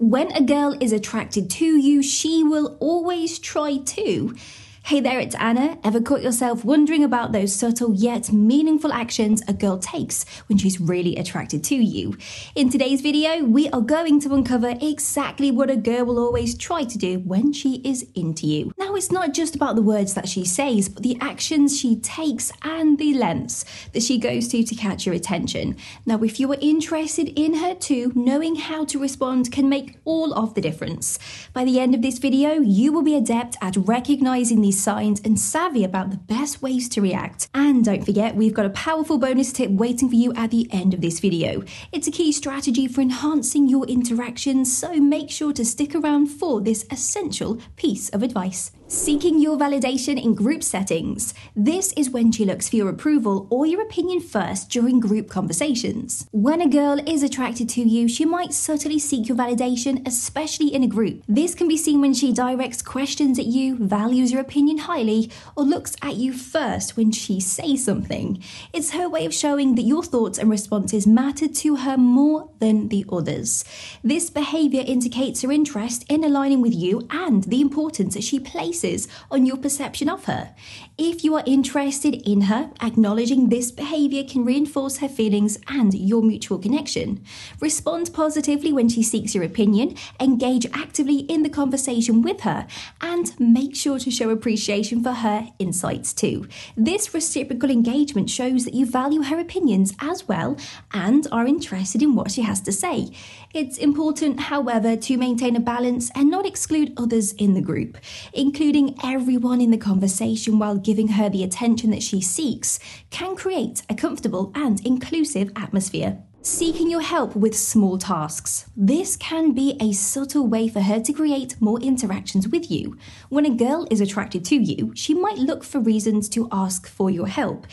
When a girl is attracted to you, she will always try to. Hey there, it's Anna. Ever caught yourself wondering about those subtle yet meaningful actions a girl takes when she's really attracted to you? In today's video, we are going to uncover exactly what a girl will always try to do when she is into you. It's not just about the words that she says, but the actions she takes and the lengths that she goes to to catch your attention. Now, if you are interested in her too, knowing how to respond can make all of the difference. By the end of this video, you will be adept at recognizing these signs and savvy about the best ways to react. And don't forget, we've got a powerful bonus tip waiting for you at the end of this video. It's a key strategy for enhancing your interactions, so make sure to stick around for this essential piece of advice. Seeking your validation in group settings. This is when she looks for your approval or your opinion first during group conversations. When a girl is attracted to you, she might subtly seek your validation, especially in a group. This can be seen when she directs questions at you, values your opinion highly, or looks at you first when she says something. It's her way of showing that your thoughts and responses matter to her more than the others. This behavior indicates her interest in aligning with you and the importance that she places places on your perception of her. If you are interested in her, acknowledging this behavior can reinforce her feelings and your mutual connection. Respond positively when she seeks your opinion, engage actively in the conversation with her, and make sure to show appreciation for her insights too. This reciprocal engagement shows that you value her opinions as well and are interested in what she has to say. It's important, however, to maintain a balance and not exclude others in the group. Including everyone in the conversation while giving her the attention that she seeks can create a comfortable and inclusive atmosphere. Seeking your help with small tasks. This can be a subtle way for her to create more interactions with you. When a girl is attracted to you, she might look for reasons to ask for your help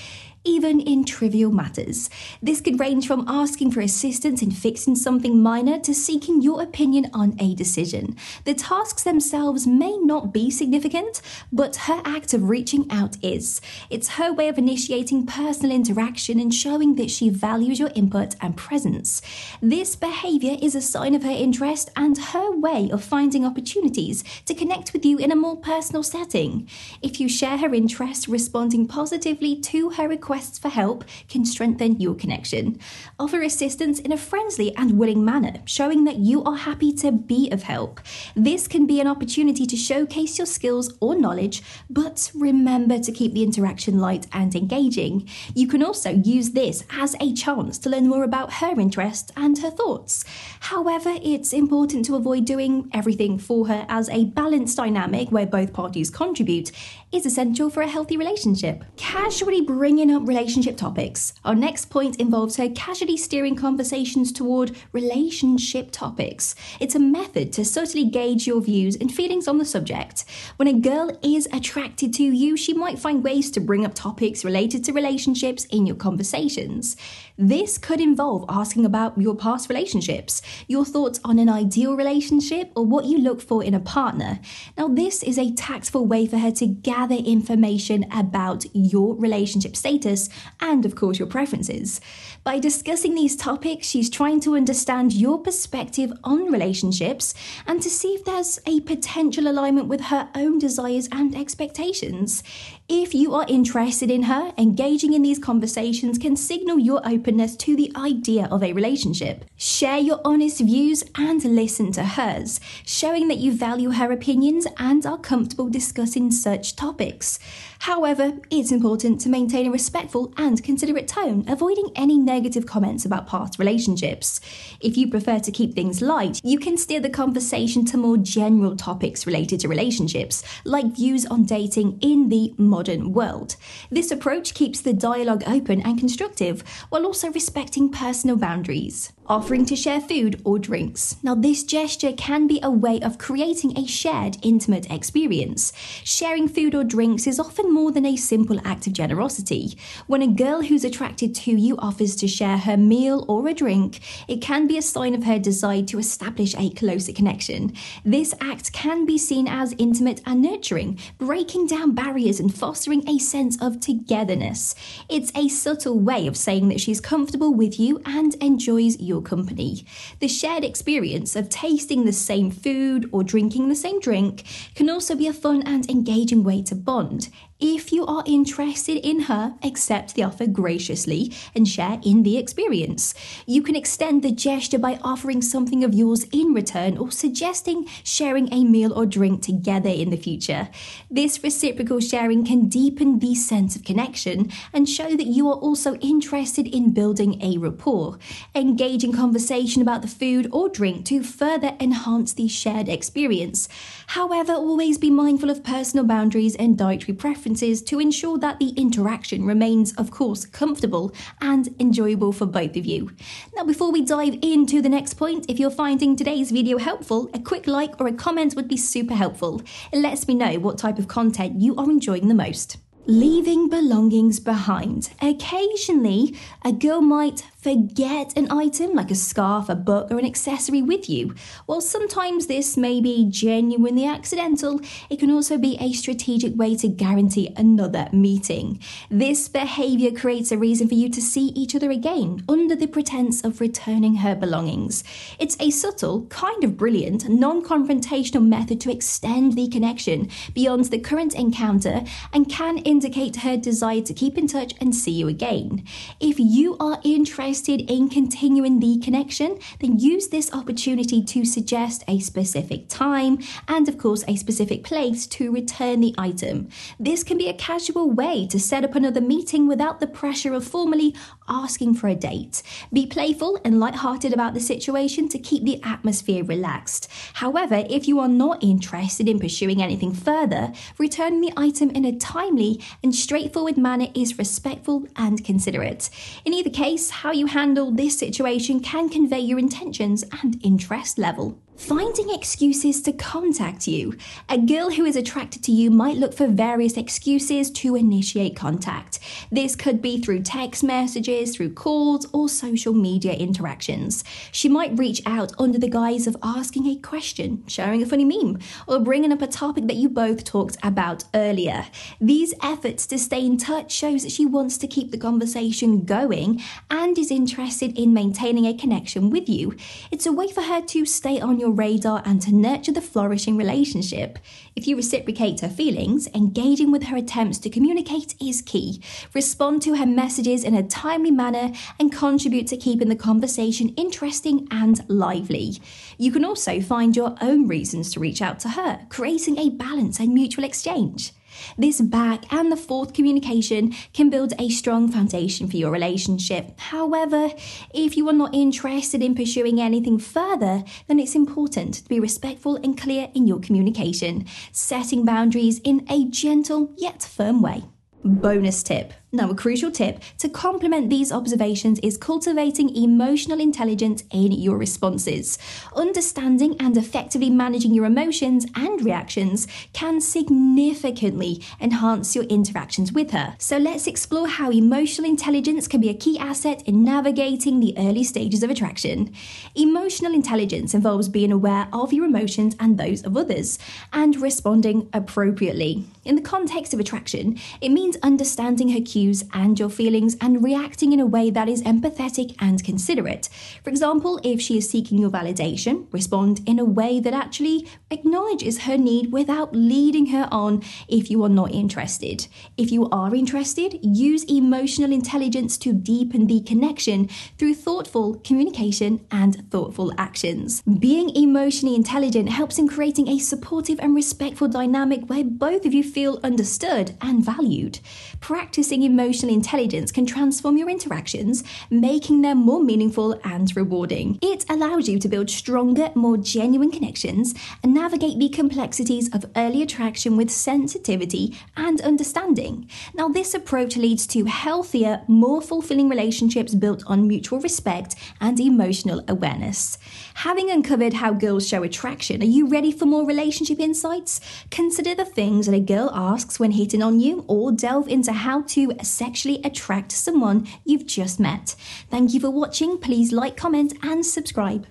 even in trivial matters. This could range from asking for assistance in fixing something minor to seeking your opinion on a decision. The tasks themselves may not be significant, but her act of reaching out is. It's her way of initiating personal interaction and showing that she values your input and presence. This behavior is a sign of her interest and her way of finding opportunities to connect with you in a more personal setting. If you share her interest, responding positively to her request requests for help can strengthen your connection. Offer assistance in a friendly and willing manner, showing that you are happy to be of help. This can be an opportunity to showcase your skills or knowledge, but remember to keep the interaction light and engaging. You can also use this as a chance to learn more about her interests and her thoughts. However, it's important to avoid doing everything for her as a balanced dynamic where both parties contribute is essential for a healthy relationship. Casually bringing up relationship topics. Our next point involves her casually steering conversations toward relationship topics. It's a method to subtly gauge your views and feelings on the subject. When a girl is attracted to you, she might find ways to bring up topics related to relationships in your conversations. This could involve asking about your past relationships, your thoughts on an ideal relationship, or what you look for in a partner. Now, this is a tactful way for her to gather information about your relationship status and, of course, your preferences. By discussing these topics, she's trying to understand your perspective on relationships and to see if there's a potential alignment with her own desires and expectations. If you are interested in her, engaging in these conversations can signal your openness to the idea of a relationship. Share your honest views and listen to hers, showing that you value her opinions and are comfortable discussing such topics. However, it's important to maintain a respectful and considerate tone, avoiding any negative comments about past relationships. If you prefer to keep things light, you can steer the conversation to more general topics related to relationships, like views on dating in the modern world. This approach keeps the dialogue open and constructive while also respecting personal boundaries. Offering to share food or drinks. Now, this gesture can be a way of creating a shared, intimate experience. Sharing food or drinks is often more than a simple act of generosity. When a girl who's attracted to you offers to share her meal or a drink, it can be a sign of her desire to establish a closer connection. This act can be seen as intimate and nurturing, breaking down barriers and fostering a sense of togetherness. It's a subtle way of saying that she's comfortable with you and enjoys your company. The shared experience of tasting the same food or drinking the same drink can also be a fun and engaging way to bond. If you are interested in her, accept the offer graciously and share in the experience. You can extend the gesture by offering something of yours in return or suggesting sharing a meal or drink together in the future. This reciprocal sharing can deepen the sense of connection and show that you are also interested in building a rapport. Engage in conversation about the food or drink to further enhance the shared experience. However, always be mindful of personal boundaries and dietary preferences to ensure that the interaction remains, of course, comfortable and enjoyable for both of you. Now, before we dive into the next point, if you're finding today's video helpful, a quick like or a comment would be super helpful. It lets me know what type of content you are enjoying the most. Leaving belongings behind. Occasionally, a girl might forget an item like a scarf, a book, or an accessory with you. While sometimes this may be genuinely accidental, it can also be a strategic way to guarantee another meeting. This behavior creates a reason for you to see each other again under the pretense of returning her belongings. It's a subtle, kind of brilliant, non confrontational method to extend the connection beyond the current encounter and can indicate her desire to keep in touch and see you again. If you are interested, in continuing the connection, then use this opportunity to suggest a specific time and, of course, a specific place to return the item. This can be a casual way to set up another meeting without the pressure of formally asking for a date. Be playful and light-hearted about the situation to keep the atmosphere relaxed. However, if you are not interested in pursuing anything further, returning the item in a timely and straightforward manner is respectful and considerate. In either case, how you handle this situation can convey your intentions and interest level. Finding excuses to contact you. A girl who is attracted to you might look for various excuses to initiate contact. This could be through text messages, through calls, or social media interactions. She might reach out under the guise of asking a question, sharing a funny meme, or bringing up a topic that you both talked about earlier. These efforts to stay in touch shows that she wants to keep the conversation going and is interested in maintaining a connection with you. It's a way for her to stay on your your radar and to nurture the flourishing relationship. If you reciprocate her feelings, engaging with her attempts to communicate is key. Respond to her messages in a timely manner and contribute to keeping the conversation interesting and lively. You can also find your own reasons to reach out to her, creating a balance and mutual exchange. This back and the forth communication can build a strong foundation for your relationship. However, if you are not interested in pursuing anything further, then it's important to be respectful and clear in your communication, setting boundaries in a gentle yet firm way. Bonus tip now, a crucial tip to complement these observations is cultivating emotional intelligence in your responses. Understanding and effectively managing your emotions and reactions can significantly enhance your interactions with her. So, let's explore how emotional intelligence can be a key asset in navigating the early stages of attraction. Emotional intelligence involves being aware of your emotions and those of others and responding appropriately. In the context of attraction, it means understanding her cues and your feelings and reacting in a way that is empathetic and considerate. For example, if she is seeking your validation, respond in a way that actually acknowledges her need without leading her on if you are not interested. If you are interested, use emotional intelligence to deepen the connection through thoughtful communication and thoughtful actions. Being emotionally intelligent helps in creating a supportive and respectful dynamic where both of you feel understood and valued. Practicing emotional intelligence can transform your interactions, making them more meaningful and rewarding. It allows you to build stronger, more genuine connections and navigate the complexities of early attraction with sensitivity and understanding. Now, this approach leads to healthier, more fulfilling relationships built on mutual respect and emotional awareness. Having uncovered how girls show attraction, are you ready for more relationship insights? Consider the things that a girl asks when hitting on you, or delve into how to sexually attract someone you've just met. Thank you for watching. Please like, comment, and subscribe.